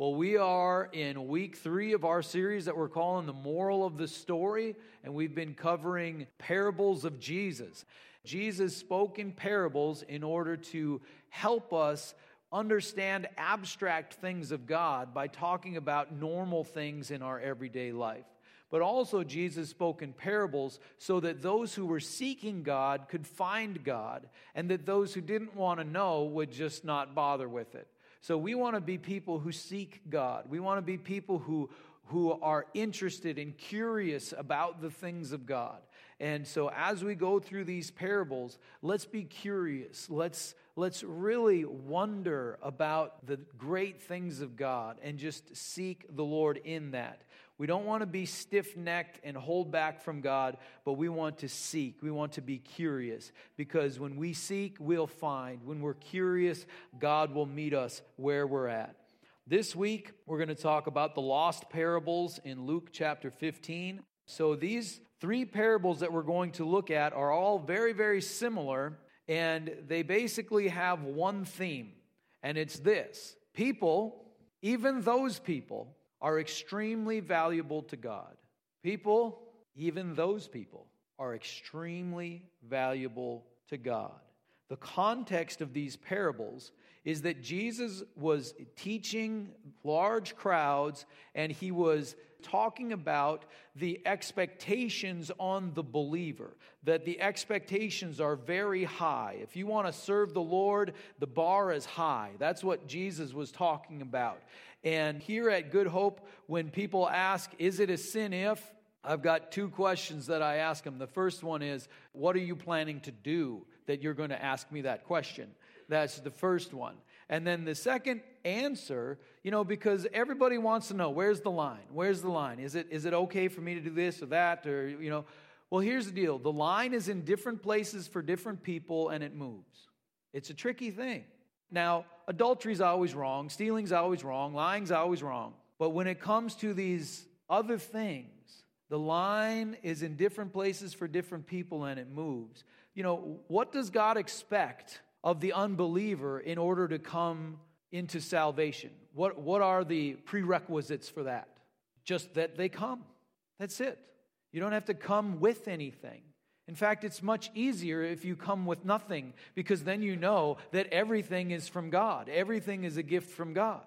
Well, we are in week three of our series that we're calling The Moral of the Story, and we've been covering parables of Jesus. Jesus spoke in parables in order to help us understand abstract things of God by talking about normal things in our everyday life. But also, Jesus spoke in parables so that those who were seeking God could find God, and that those who didn't want to know would just not bother with it. So we want to be people who seek God. We want to be people who, who are interested and curious about the things of God. And so as we go through these parables, let's be curious. Let's, let's really wonder about the great things of God and just seek the Lord in that. We don't want to be stiff necked and hold back from God, but we want to seek. We want to be curious because when we seek, we'll find. When we're curious, God will meet us where we're at. This week, we're going to talk about the lost parables in Luke chapter 15. So, these three parables that we're going to look at are all very, very similar, and they basically have one theme, and it's this people, even those people, are extremely valuable to God. People, even those people, are extremely valuable to God. The context of these parables is that Jesus was teaching large crowds and he was talking about the expectations on the believer, that the expectations are very high. If you want to serve the Lord, the bar is high. That's what Jesus was talking about. And here at Good Hope, when people ask, is it a sin if? I've got two questions that I ask them. The first one is, what are you planning to do that you're going to ask me that question? That's the first one. And then the second answer, you know, because everybody wants to know where's the line? Where's the line? Is it, is it okay for me to do this or that? Or, you know, well, here's the deal the line is in different places for different people and it moves. It's a tricky thing. Now, adultery's always wrong, stealing's always wrong, lying's always wrong. But when it comes to these other things, the line is in different places for different people and it moves. You know, what does God expect of the unbeliever in order to come into salvation? What, what are the prerequisites for that? Just that they come. That's it. You don't have to come with anything. In fact, it's much easier if you come with nothing because then you know that everything is from God. Everything is a gift from God.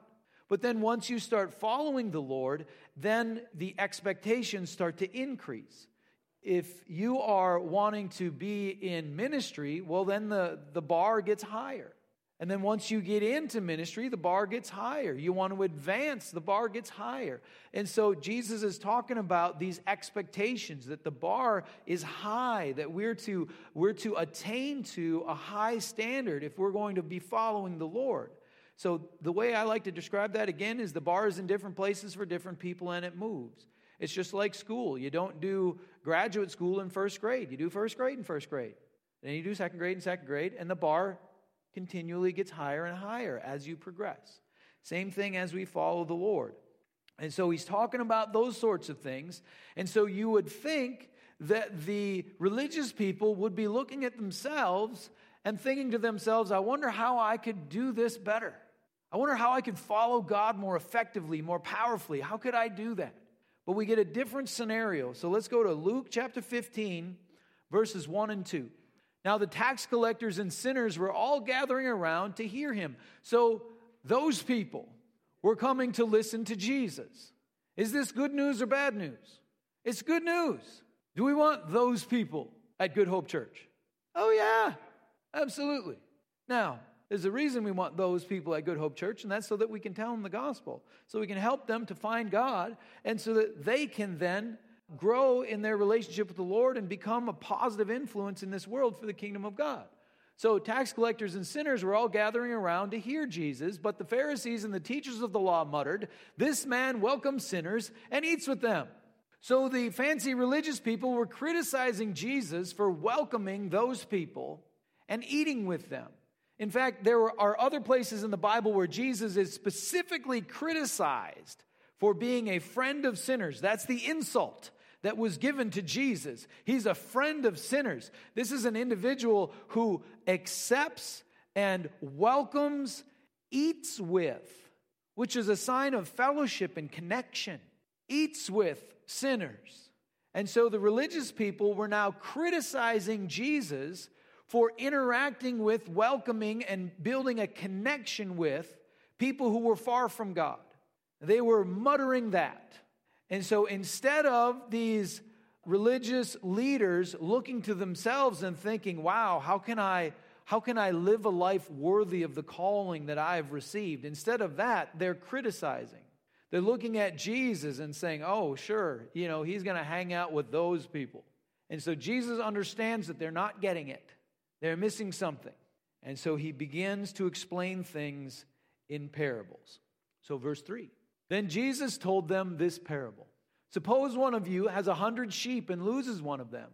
But then once you start following the Lord, then the expectations start to increase. If you are wanting to be in ministry, well, then the, the bar gets higher. And then once you get into ministry, the bar gets higher. You want to advance, the bar gets higher. And so Jesus is talking about these expectations that the bar is high, that we're to, we're to attain to a high standard if we're going to be following the Lord. So the way I like to describe that again is the bar is in different places for different people and it moves. It's just like school. You don't do graduate school in first grade. You do first grade in first grade. Then you do second grade in second grade, and the bar continually gets higher and higher as you progress. Same thing as we follow the Lord. And so he's talking about those sorts of things. And so you would think that the religious people would be looking at themselves and thinking to themselves, I wonder how I could do this better. I wonder how I could follow God more effectively, more powerfully. How could I do that? But we get a different scenario. So let's go to Luke chapter 15, verses 1 and 2. Now the tax collectors and sinners were all gathering around to hear him. So those people were coming to listen to Jesus. Is this good news or bad news? It's good news. Do we want those people at Good Hope Church? Oh, yeah, absolutely. Now, there's a reason we want those people at Good Hope Church, and that's so that we can tell them the gospel, so we can help them to find God, and so that they can then grow in their relationship with the Lord and become a positive influence in this world for the kingdom of God. So, tax collectors and sinners were all gathering around to hear Jesus, but the Pharisees and the teachers of the law muttered, This man welcomes sinners and eats with them. So, the fancy religious people were criticizing Jesus for welcoming those people and eating with them. In fact, there are other places in the Bible where Jesus is specifically criticized for being a friend of sinners. That's the insult that was given to Jesus. He's a friend of sinners. This is an individual who accepts and welcomes, eats with, which is a sign of fellowship and connection, eats with sinners. And so the religious people were now criticizing Jesus for interacting with, welcoming, and building a connection with people who were far from God. They were muttering that. And so instead of these religious leaders looking to themselves and thinking, wow, how can I how can I live a life worthy of the calling that I have received? Instead of that, they're criticizing. They're looking at Jesus and saying, oh, sure, you know, he's going to hang out with those people. And so Jesus understands that they're not getting it, they're missing something. And so he begins to explain things in parables. So, verse 3 Then Jesus told them this parable Suppose one of you has a hundred sheep and loses one of them.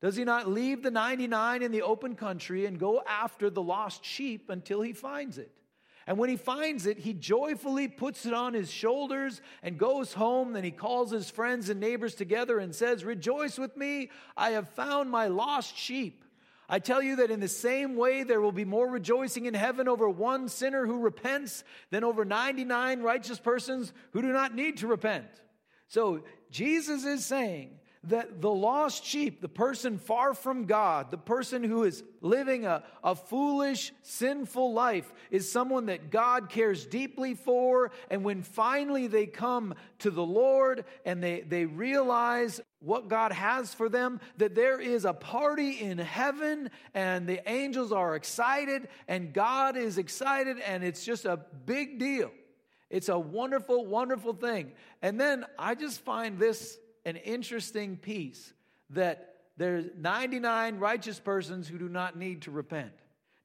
Does he not leave the 99 in the open country and go after the lost sheep until he finds it? And when he finds it, he joyfully puts it on his shoulders and goes home. Then he calls his friends and neighbors together and says, Rejoice with me, I have found my lost sheep. I tell you that in the same way, there will be more rejoicing in heaven over one sinner who repents than over 99 righteous persons who do not need to repent. So Jesus is saying that the lost sheep, the person far from God, the person who is living a, a foolish, sinful life, is someone that God cares deeply for. And when finally they come to the Lord and they, they realize what God has for them, that there is a party in heaven and the angels are excited and God is excited and it's just a big deal. It's a wonderful, wonderful thing. And then I just find this an interesting piece that there's 99 righteous persons who do not need to repent.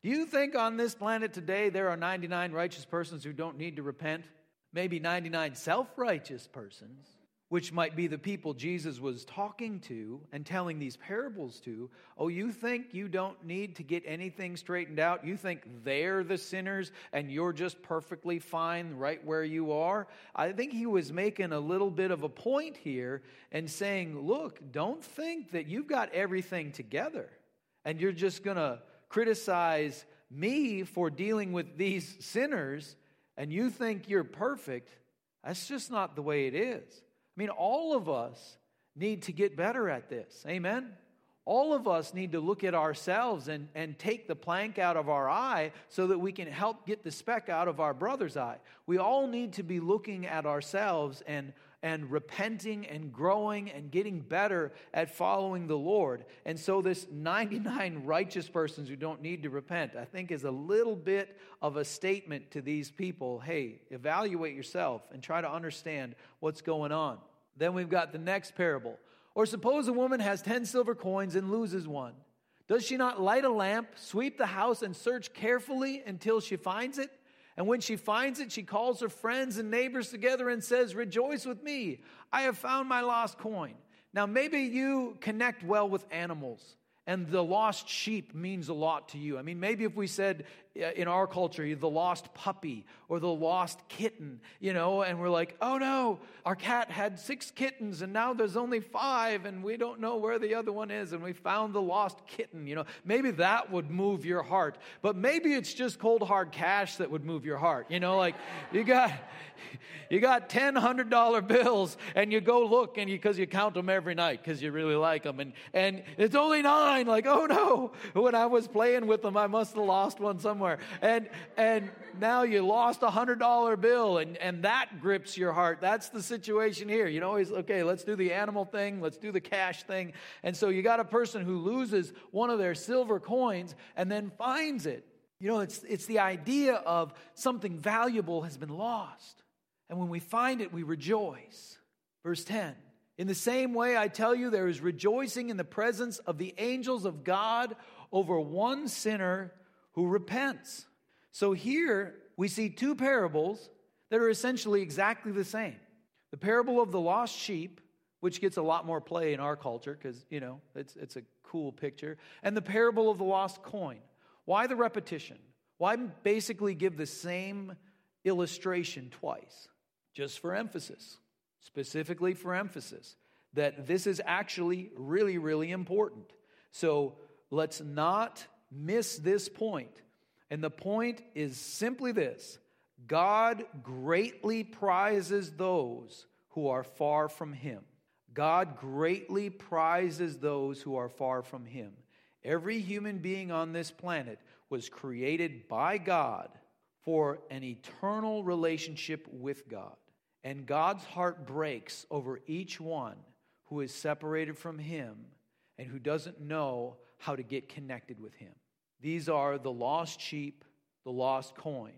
Do you think on this planet today there are 99 righteous persons who don't need to repent? Maybe 99 self righteous persons which might be the people Jesus was talking to and telling these parables to, oh, you think you don't need to get anything straightened out? You think they're the sinners and you're just perfectly fine right where you are? I think he was making a little bit of a point here and saying, look, don't think that you've got everything together and you're just going to criticize me for dealing with these sinners and you think you're perfect. That's just not the way it is. I mean, all of us need to get better at this. Amen? All of us need to look at ourselves and, and take the plank out of our eye so that we can help get the speck out of our brother's eye. We all need to be looking at ourselves and, and repenting and growing and getting better at following the Lord. And so, this 99 righteous persons who don't need to repent, I think, is a little bit of a statement to these people hey, evaluate yourself and try to understand what's going on. Then we've got the next parable. Or suppose a woman has 10 silver coins and loses one. Does she not light a lamp, sweep the house, and search carefully until she finds it? And when she finds it, she calls her friends and neighbors together and says, Rejoice with me, I have found my lost coin. Now, maybe you connect well with animals and the lost sheep means a lot to you. I mean, maybe if we said in our culture, the lost puppy or the lost kitten, you know, and we're like, oh no, our cat had six kittens and now there's only five and we don't know where the other one is and we found the lost kitten, you know, maybe that would move your heart. But maybe it's just cold hard cash that would move your heart, you know, like you got. You got ten hundred dollar bills, and you go look, and because you, you count them every night because you really like them, and and it's only nine. Like, oh no! When I was playing with them, I must have lost one somewhere, and and now you lost a hundred dollar bill, and and that grips your heart. That's the situation here. You know, he's okay. Let's do the animal thing. Let's do the cash thing. And so you got a person who loses one of their silver coins and then finds it. You know, it's, it's the idea of something valuable has been lost. And when we find it, we rejoice. Verse 10 In the same way, I tell you, there is rejoicing in the presence of the angels of God over one sinner who repents. So here we see two parables that are essentially exactly the same. The parable of the lost sheep, which gets a lot more play in our culture because, you know, it's, it's a cool picture, and the parable of the lost coin. Why the repetition? Why basically give the same illustration twice? just for emphasis, specifically for emphasis, that this is actually really, really important. So let's not miss this point. And the point is simply this God greatly prizes those who are far from him. God greatly prizes those who are far from him. Every human being on this planet was created by God for an eternal relationship with God. And God's heart breaks over each one who is separated from him and who doesn't know how to get connected with him. These are the lost sheep, the lost coin.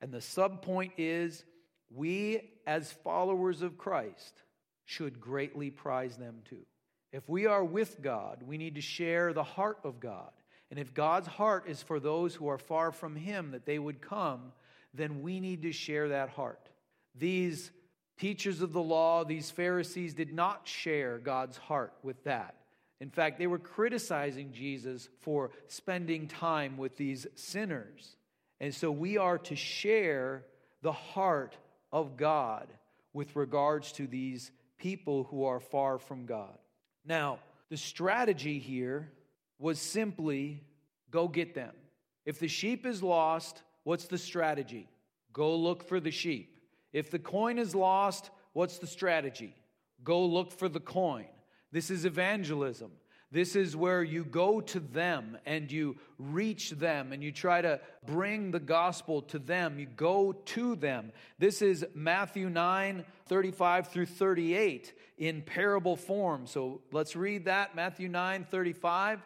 And the subpoint is we, as followers of Christ, should greatly prize them too. If we are with God, we need to share the heart of God. And if God's heart is for those who are far from Him, that they would come, then we need to share that heart. These teachers of the law, these Pharisees, did not share God's heart with that. In fact, they were criticizing Jesus for spending time with these sinners. And so we are to share the heart of God with regards to these people who are far from God. Now, the strategy here was simply go get them. If the sheep is lost, what's the strategy? Go look for the sheep. If the coin is lost, what's the strategy? Go look for the coin. This is evangelism. This is where you go to them and you reach them and you try to bring the gospel to them. You go to them. This is Matthew 9, 35 through 38 in parable form. So let's read that. Matthew 9, 35.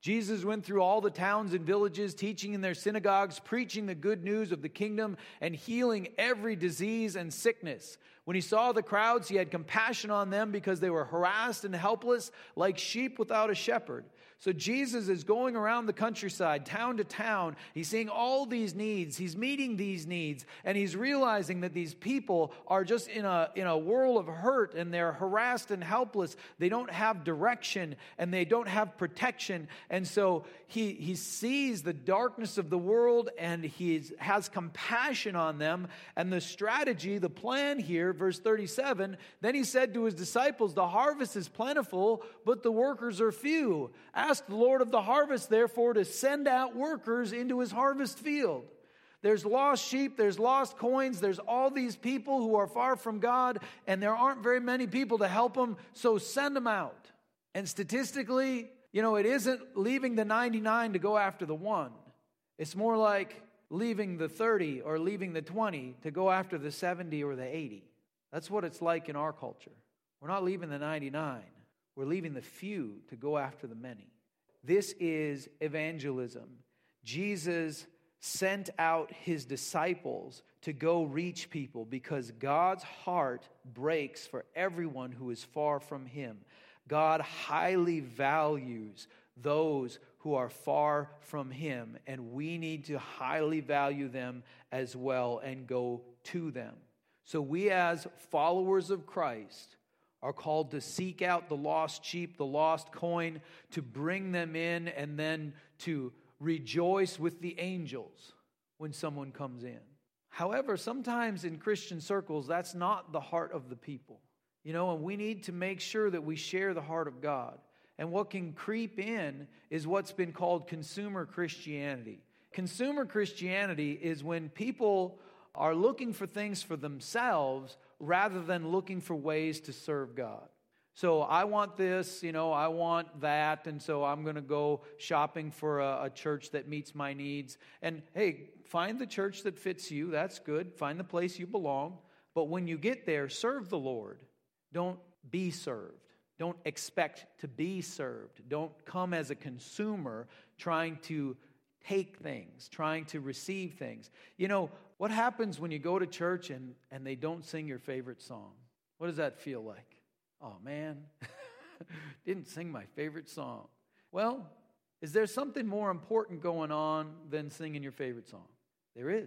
Jesus went through all the towns and villages, teaching in their synagogues, preaching the good news of the kingdom, and healing every disease and sickness. When he saw the crowds, he had compassion on them because they were harassed and helpless, like sheep without a shepherd. So Jesus is going around the countryside, town to town. He's seeing all these needs. He's meeting these needs. And he's realizing that these people are just in a, in a whirl of hurt and they're harassed and helpless. They don't have direction and they don't have protection. And so he, he sees the darkness of the world and he has compassion on them. And the strategy, the plan here, verse 37 then he said to his disciples, The harvest is plentiful, but the workers are few. Ask the Lord of the harvest, therefore, to send out workers into his harvest field. There's lost sheep, there's lost coins, there's all these people who are far from God, and there aren't very many people to help them, so send them out. And statistically, you know, it isn't leaving the 99 to go after the one. It's more like leaving the 30 or leaving the 20 to go after the 70 or the 80. That's what it's like in our culture. We're not leaving the 99, we're leaving the few to go after the many. This is evangelism. Jesus sent out his disciples to go reach people because God's heart breaks for everyone who is far from him. God highly values those who are far from him, and we need to highly value them as well and go to them. So, we as followers of Christ are called to seek out the lost sheep, the lost coin, to bring them in, and then to rejoice with the angels when someone comes in. However, sometimes in Christian circles, that's not the heart of the people. You know, and we need to make sure that we share the heart of God. And what can creep in is what's been called consumer Christianity. Consumer Christianity is when people are looking for things for themselves rather than looking for ways to serve God. So I want this, you know, I want that, and so I'm going to go shopping for a, a, church that meets my needs. And hey, find the church that fits you. That's good. Find the place you belong. But when you get there, serve the Lord. Don't be served. Don't expect to be served. Don't come as a consumer trying to take things, trying to receive things. You know, what happens when you go to church and, and they don't sing your favorite song? What does that feel like? Oh man, didn't sing my favorite song. Well, is there something more important going on than singing your favorite song? There is.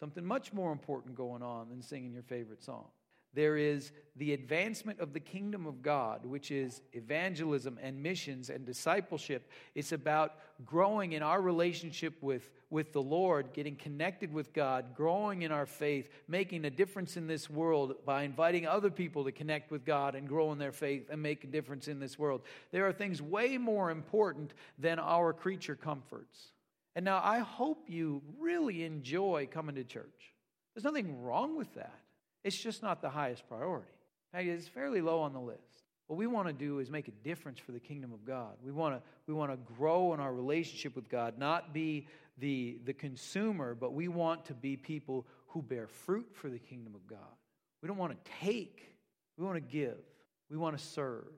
Something much more important going on than singing your favorite song. There is the advancement of the kingdom of God, which is evangelism and missions and discipleship. It's about growing in our relationship with, with the Lord, getting connected with God, growing in our faith, making a difference in this world by inviting other people to connect with God and grow in their faith and make a difference in this world. There are things way more important than our creature comforts. And now I hope you really enjoy coming to church. There's nothing wrong with that. It's just not the highest priority. In fact, it's fairly low on the list. What we want to do is make a difference for the kingdom of God. We want to, we want to grow in our relationship with God, not be the, the consumer, but we want to be people who bear fruit for the kingdom of God. We don't want to take, we want to give, we want to serve,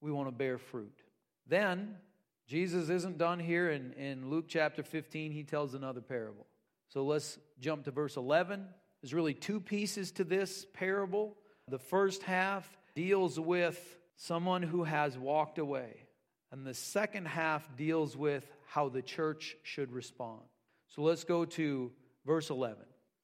we want to bear fruit. Then, Jesus isn't done here. In, in Luke chapter 15, he tells another parable. So let's jump to verse 11. There's really two pieces to this parable. The first half deals with someone who has walked away, and the second half deals with how the church should respond. So let's go to verse 11.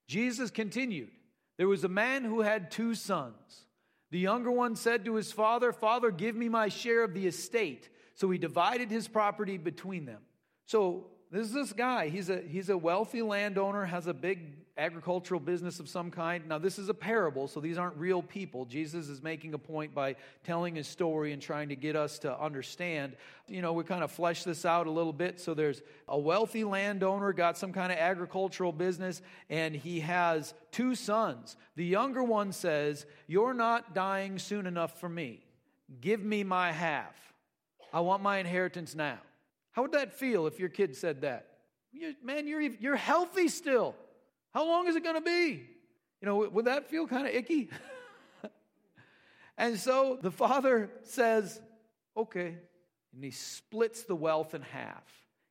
Jesus continued There was a man who had two sons. The younger one said to his father, Father, give me my share of the estate. So he divided his property between them. So this is this guy. He's a, he's a wealthy landowner, has a big agricultural business of some kind. Now, this is a parable, so these aren't real people. Jesus is making a point by telling his story and trying to get us to understand. You know, we kind of flesh this out a little bit. So there's a wealthy landowner, got some kind of agricultural business, and he has two sons. The younger one says, You're not dying soon enough for me. Give me my half. I want my inheritance now. How would that feel if your kid said that? Man, you're, you're healthy still. How long is it going to be? You know, would that feel kind of icky? and so the father says, okay. And he splits the wealth in half,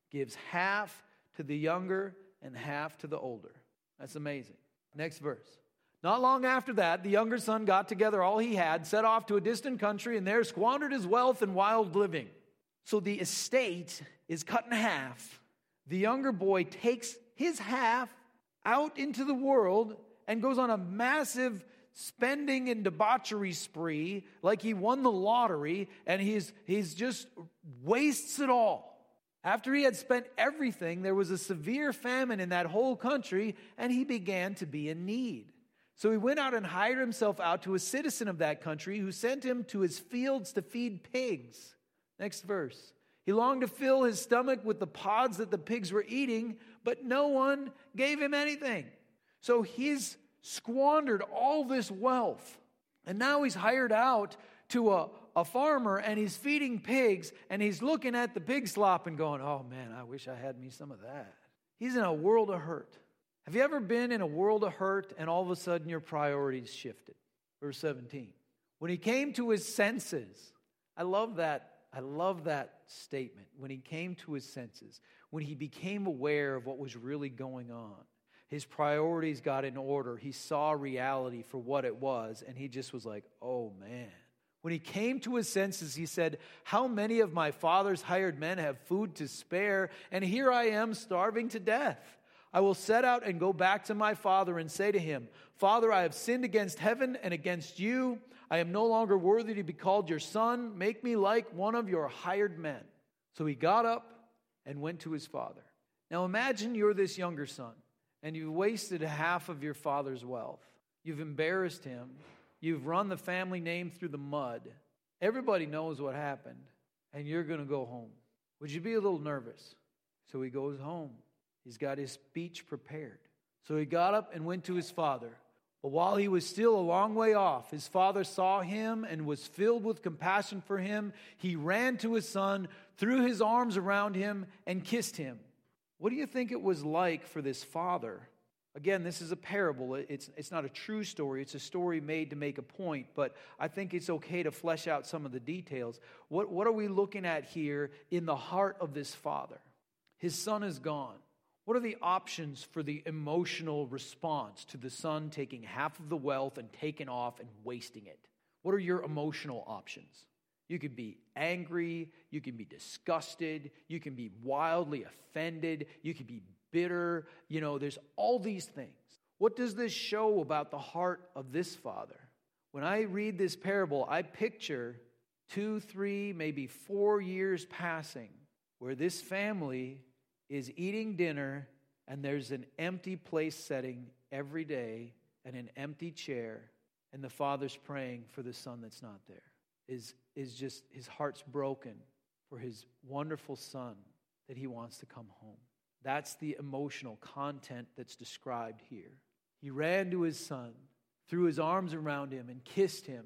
gives half to the younger and half to the older. That's amazing. Next verse. Not long after that, the younger son got together all he had, set off to a distant country, and there squandered his wealth in wild living. So the estate is cut in half. The younger boy takes his half out into the world and goes on a massive spending and debauchery spree like he won the lottery and he's, he's just wastes it all. After he had spent everything, there was a severe famine in that whole country and he began to be in need. So he went out and hired himself out to a citizen of that country who sent him to his fields to feed pigs. Next verse. He longed to fill his stomach with the pods that the pigs were eating, but no one gave him anything. So he's squandered all this wealth. And now he's hired out to a, a farmer and he's feeding pigs and he's looking at the pig slop and going, oh man, I wish I had me some of that. He's in a world of hurt. Have you ever been in a world of hurt and all of a sudden your priorities shifted? Verse 17. When he came to his senses, I love that I love that statement. When he came to his senses, when he became aware of what was really going on, his priorities got in order. He saw reality for what it was, and he just was like, oh man. When he came to his senses, he said, How many of my father's hired men have food to spare, and here I am starving to death? I will set out and go back to my father and say to him, Father, I have sinned against heaven and against you. I am no longer worthy to be called your son. Make me like one of your hired men. So he got up and went to his father. Now imagine you're this younger son and you've wasted half of your father's wealth. You've embarrassed him. You've run the family name through the mud. Everybody knows what happened, and you're going to go home. Would you be a little nervous? So he goes home. He's got his speech prepared. So he got up and went to his father. But while he was still a long way off, his father saw him and was filled with compassion for him. He ran to his son, threw his arms around him, and kissed him. What do you think it was like for this father? Again, this is a parable. It's, it's not a true story. It's a story made to make a point, but I think it's okay to flesh out some of the details. What, what are we looking at here in the heart of this father? His son is gone. What are the options for the emotional response to the son taking half of the wealth and taking off and wasting it? What are your emotional options? You can be angry, you can be disgusted, you can be wildly offended, you can be bitter. You know, there's all these things. What does this show about the heart of this father? When I read this parable, I picture two, three, maybe four years passing where this family is eating dinner and there's an empty place setting every day and an empty chair and the father's praying for the son that's not there. Is, is just his heart's broken for his wonderful son that he wants to come home. That's the emotional content that's described here. He ran to his son, threw his arms around him, and kissed him.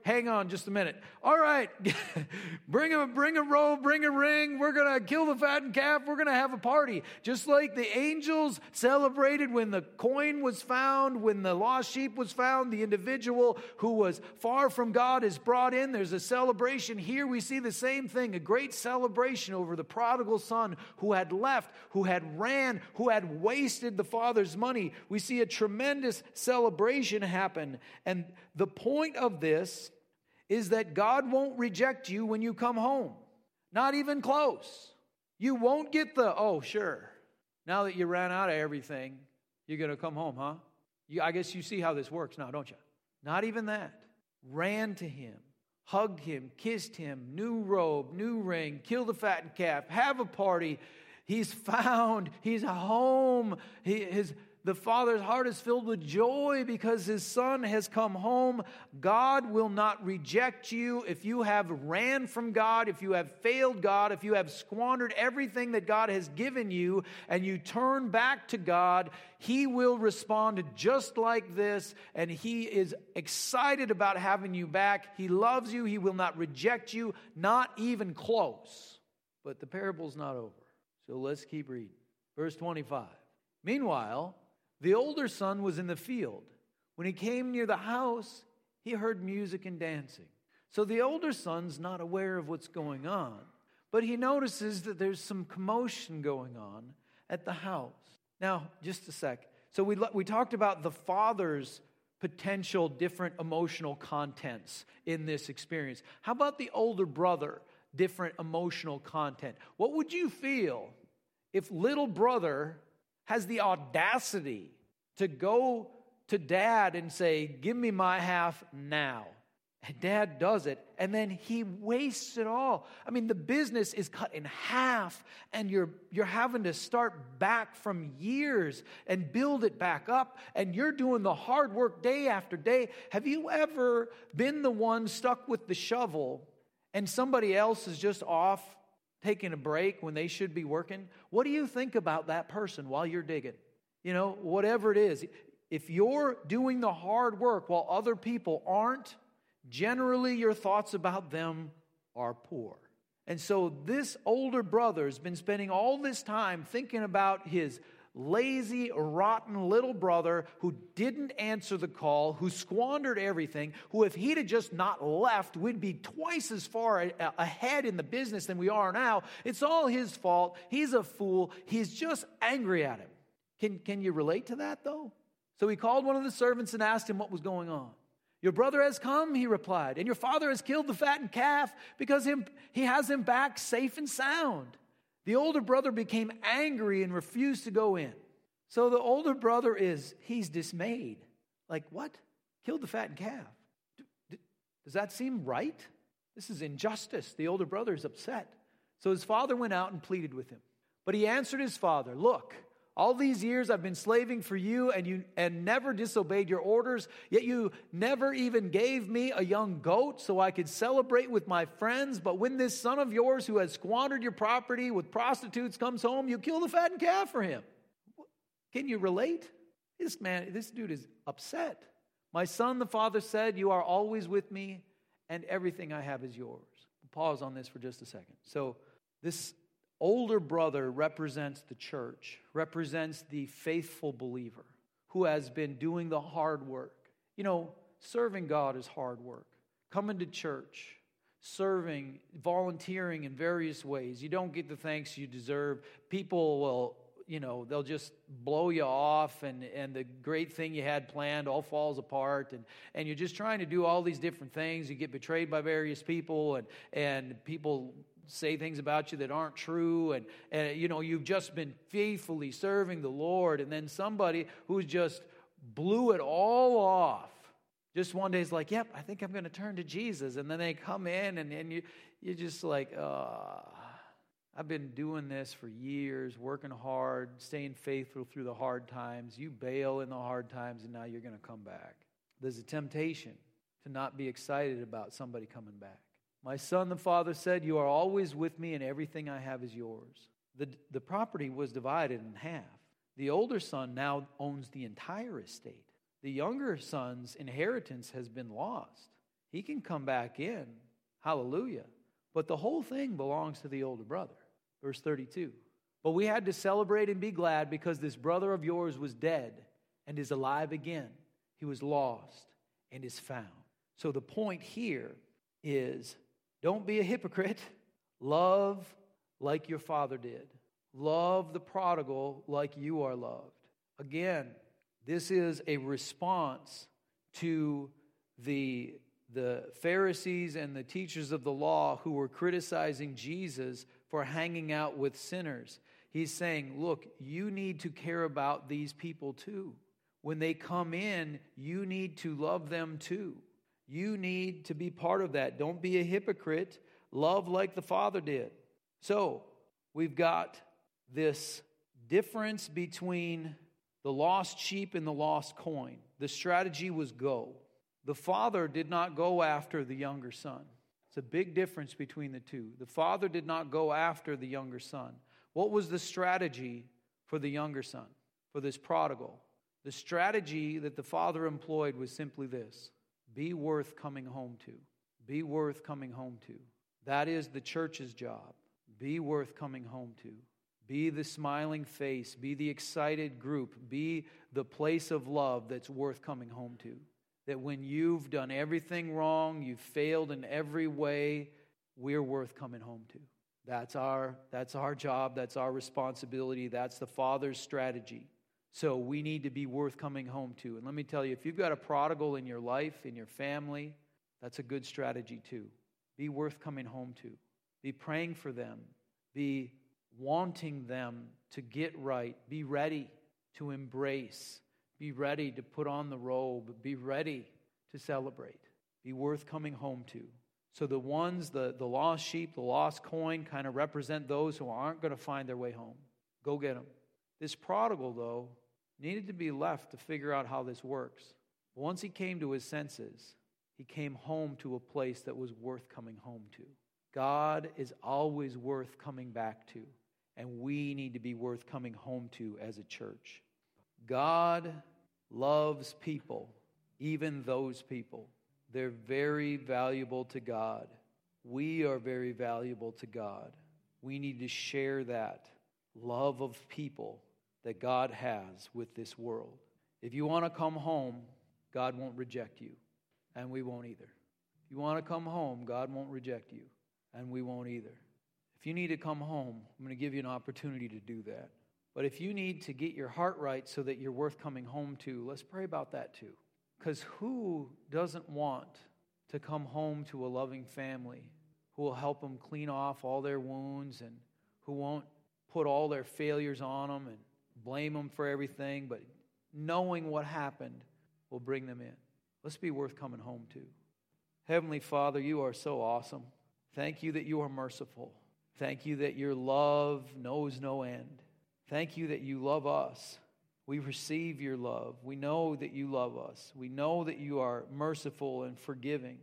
hang on just a minute. All right, bring a, bring a robe, bring a ring. We're to kill the fattened calf. We're to have a party. Just like the angels celebrated when the coin was found, when the lost sheep was found, the individual who was far from God is brought in. There's a celebration. Here we see the same thing a great celebration over the prodigal son who had left, who had ran, who had wasted the father's money. We see a tremendous celebration happen. And the point of this is that God won't reject you when you come home, not even close. You won't get the, oh, sure, now that you ran out of everything, you're going to come home, huh? You, I guess you see how this works now, don't you? Not even that. Ran to him, hugged him, kissed him, new robe, new ring, kill the fattened calf, have a party. He's found, he's home. He, his, the father's heart is filled with joy because his son has come home. God will not reject you if you have ran from God, if you have failed God, if you have squandered everything that God has given you, and you turn back to God. He will respond just like this, and He is excited about having you back. He loves you, He will not reject you, not even close. But the parable's not over. So let's keep reading. Verse 25. Meanwhile, the older son was in the field. When he came near the house, he heard music and dancing. So the older son's not aware of what's going on, but he notices that there's some commotion going on at the house. Now, just a sec. So we, we talked about the father's potential different emotional contents in this experience. How about the older brother, different emotional content? What would you feel if little brother has the audacity to go to dad and say, Give me my half now. And dad does it, and then he wastes it all. I mean, the business is cut in half, and you're, you're having to start back from years and build it back up, and you're doing the hard work day after day. Have you ever been the one stuck with the shovel, and somebody else is just off taking a break when they should be working, what do you think about that person while you're digging? You know, whatever it is. If you're doing the hard work while other people aren't, generally your thoughts about them are poor. And so this older brother has been spending all this time thinking about his lazy, rotten little brother who didn't answer the call, who squandered everything, who, if he'd have just not left, we'd be twice as far ahead in the business than we are now. It's all his fault. He's a fool. He's just angry at him. Can, can you relate to that, though? So he called one of the servants and asked him what was going on. Your brother has come, he replied, and your father has killed the fattened calf because him, he has him back safe and sound. The older brother became angry and refused to go in. So the older brother is, he's dismayed. Like, what? Killed the fattened calf. Does that seem right? This is injustice. The older brother is upset. So his father went out and pleaded with him. But he answered his father, Look, all these years I've been slaving for you and you and never disobeyed your orders, yet you never even gave me a young goat so I could celebrate with my friends. But when this son of yours who has squandered your property with prostitutes comes home, you kill the fattened calf for him. Can you relate? This man, this dude is upset. My son, the father said, You are always with me, and everything I have is yours. pause on this for just a second. So, this older brother represents the church, represents the faithful believer who has been doing the hard work. You know, serving God is hard work. Coming to church, serving, volunteering in various ways. You don't get the thanks you deserve. People will, you know, they'll just blow you off and, and the great thing you had planned all falls apart and, and you're just trying to do all these different things. You get betrayed by various people and, and people say things about you that aren't true and, and you know you've just been faithfully serving the lord and then somebody who's just blew it all off. Just one day, is like, yep, I think I'm going to turn to Jesus. And then they come in, and, and you, you're just like, uh, I've been doing this for years, working hard, staying faithful through the hard times. You bail in the hard times, and now you're going to come back. There's a temptation to not be excited about somebody coming back. My son, the father said, You are always with me, and everything I have is yours. The, the property was divided in half. The older son now owns the entire estate. The younger son's inheritance has been lost. He can come back in. Hallelujah. But the whole thing belongs to the older brother. Verse 32. But we had to celebrate and be glad because this brother of yours was dead and is alive again. He was lost and is found. So the point here is don't be a hypocrite. Love like your father did. Love the prodigal like you are loved. Again, this is a response to the, the Pharisees and the teachers of the law who were criticizing Jesus for hanging out with sinners. He's saying, Look, you need to care about these people too. When they come in, you need to love them too. You need to be part of that. Don't be a hypocrite. Love like the Father did. So, we've got this difference between the lost sheep and the lost coin. The strategy was go. The father did not go after the younger son. It's a big difference between the two. The father did not go after the younger son. What was the strategy for the younger son, for this prodigal? The strategy that the father employed was simply this be worth coming home to. Be worth coming home to. That is the church's job. Be worth coming home to. Be the smiling face. Be the excited group. Be the place of love that's worth coming home to. That when you've done everything wrong, you've failed in every way, we're worth coming home to. That's our, that's our job. That's our responsibility. That's the Father's strategy. So we need to be worth coming home to. And let me tell you, if you've got a prodigal in your life, in your family, that's a good strategy too. Be worth coming home to. Be praying for them. Be wanting them to get right. Be ready to embrace. Be ready to put on the robe. Be ready to celebrate. Be worth coming home to. So the ones, the, the lost sheep, the lost coin, kind of represent those who aren't going to find their way home. Go get them. This prodigal, though, needed to be left to figure out how this works. Once he came to his senses, he came home to a place that was worth coming home to. God is always worth coming back to and we need to be worth coming home to as a church. God loves people, even those people. They're very valuable to God. We are very valuable to God. We need to share that love of people that God has with this world. If you want to come home, God won't reject you, and we won't either. If you want to come home, God won't reject you, and we won't either. If you need to come home, I'm going to give you an opportunity to do that. But if you need to get your heart right so that you're worth coming home to, let's pray about that too. Because who doesn't want to come home to a loving family who will help them clean off all their wounds and who won't put all their failures on them and blame them for everything, but knowing what happened will bring them in? Let's be worth coming home to. Heavenly Father, you are so awesome. Thank you that you are merciful. Thank you that your love knows no end. Thank you that you love us. We receive your love. We know that you love us. We know that you are merciful and forgiving.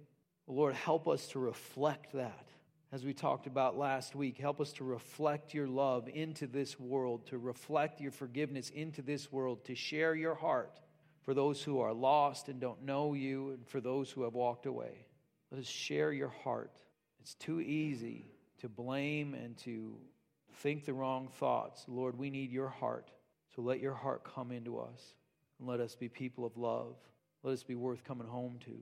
Lord, help us to reflect that. As we talked about last week, help us to reflect your love into this world, to reflect your forgiveness into this world, to share your heart for those who are lost and don't know you, and for those who have walked away. Let us share your heart. It's too easy to blame and to think the wrong thoughts. Lord, we need your heart. So let your heart come into us and let us be people of love. Let us be worth coming home to.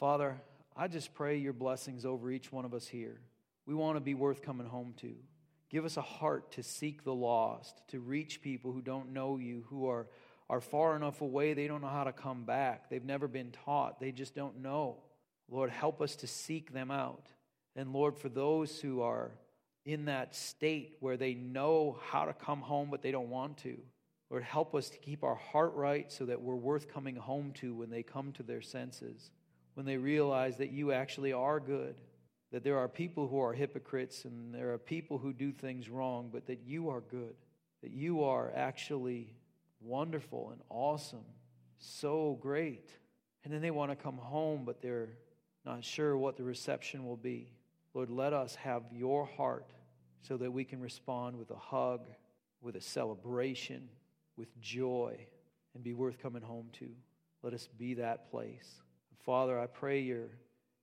Father, I just pray your blessings over each one of us here. We want to be worth coming home to. Give us a heart to seek the lost, to reach people who don't know you, who are, are far enough away they don't know how to come back. They've never been taught, they just don't know. Lord, help us to seek them out. And Lord, for those who are in that state where they know how to come home but they don't want to, Lord, help us to keep our heart right so that we're worth coming home to when they come to their senses, when they realize that you actually are good, that there are people who are hypocrites and there are people who do things wrong, but that you are good, that you are actually wonderful and awesome, so great. And then they want to come home, but they're not sure what the reception will be. Lord, let us have your heart so that we can respond with a hug, with a celebration, with joy, and be worth coming home to. Let us be that place. Father, I pray your,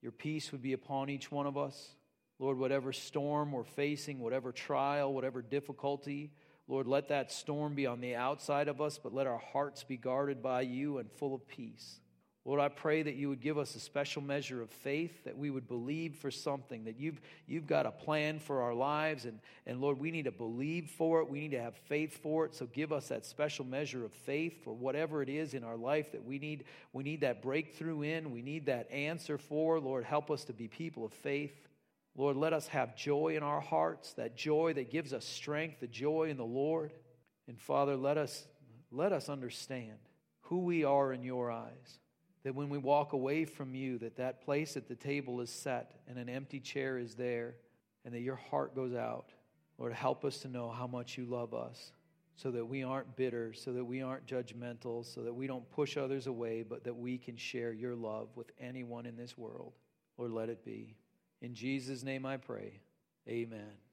your peace would be upon each one of us. Lord, whatever storm we're facing, whatever trial, whatever difficulty, Lord, let that storm be on the outside of us, but let our hearts be guarded by you and full of peace. Lord, I pray that you would give us a special measure of faith, that we would believe for something, that you've, you've got a plan for our lives. And, and Lord, we need to believe for it. We need to have faith for it. So give us that special measure of faith for whatever it is in our life that we need. We need that breakthrough in. We need that answer for. Lord, help us to be people of faith. Lord, let us have joy in our hearts, that joy that gives us strength, the joy in the Lord. And Father, let us, let us understand who we are in your eyes that when we walk away from you that that place at the table is set and an empty chair is there and that your heart goes out. Lord help us to know how much you love us so that we aren't bitter so that we aren't judgmental so that we don't push others away but that we can share your love with anyone in this world. Lord let it be. In jesus name i pray. Amen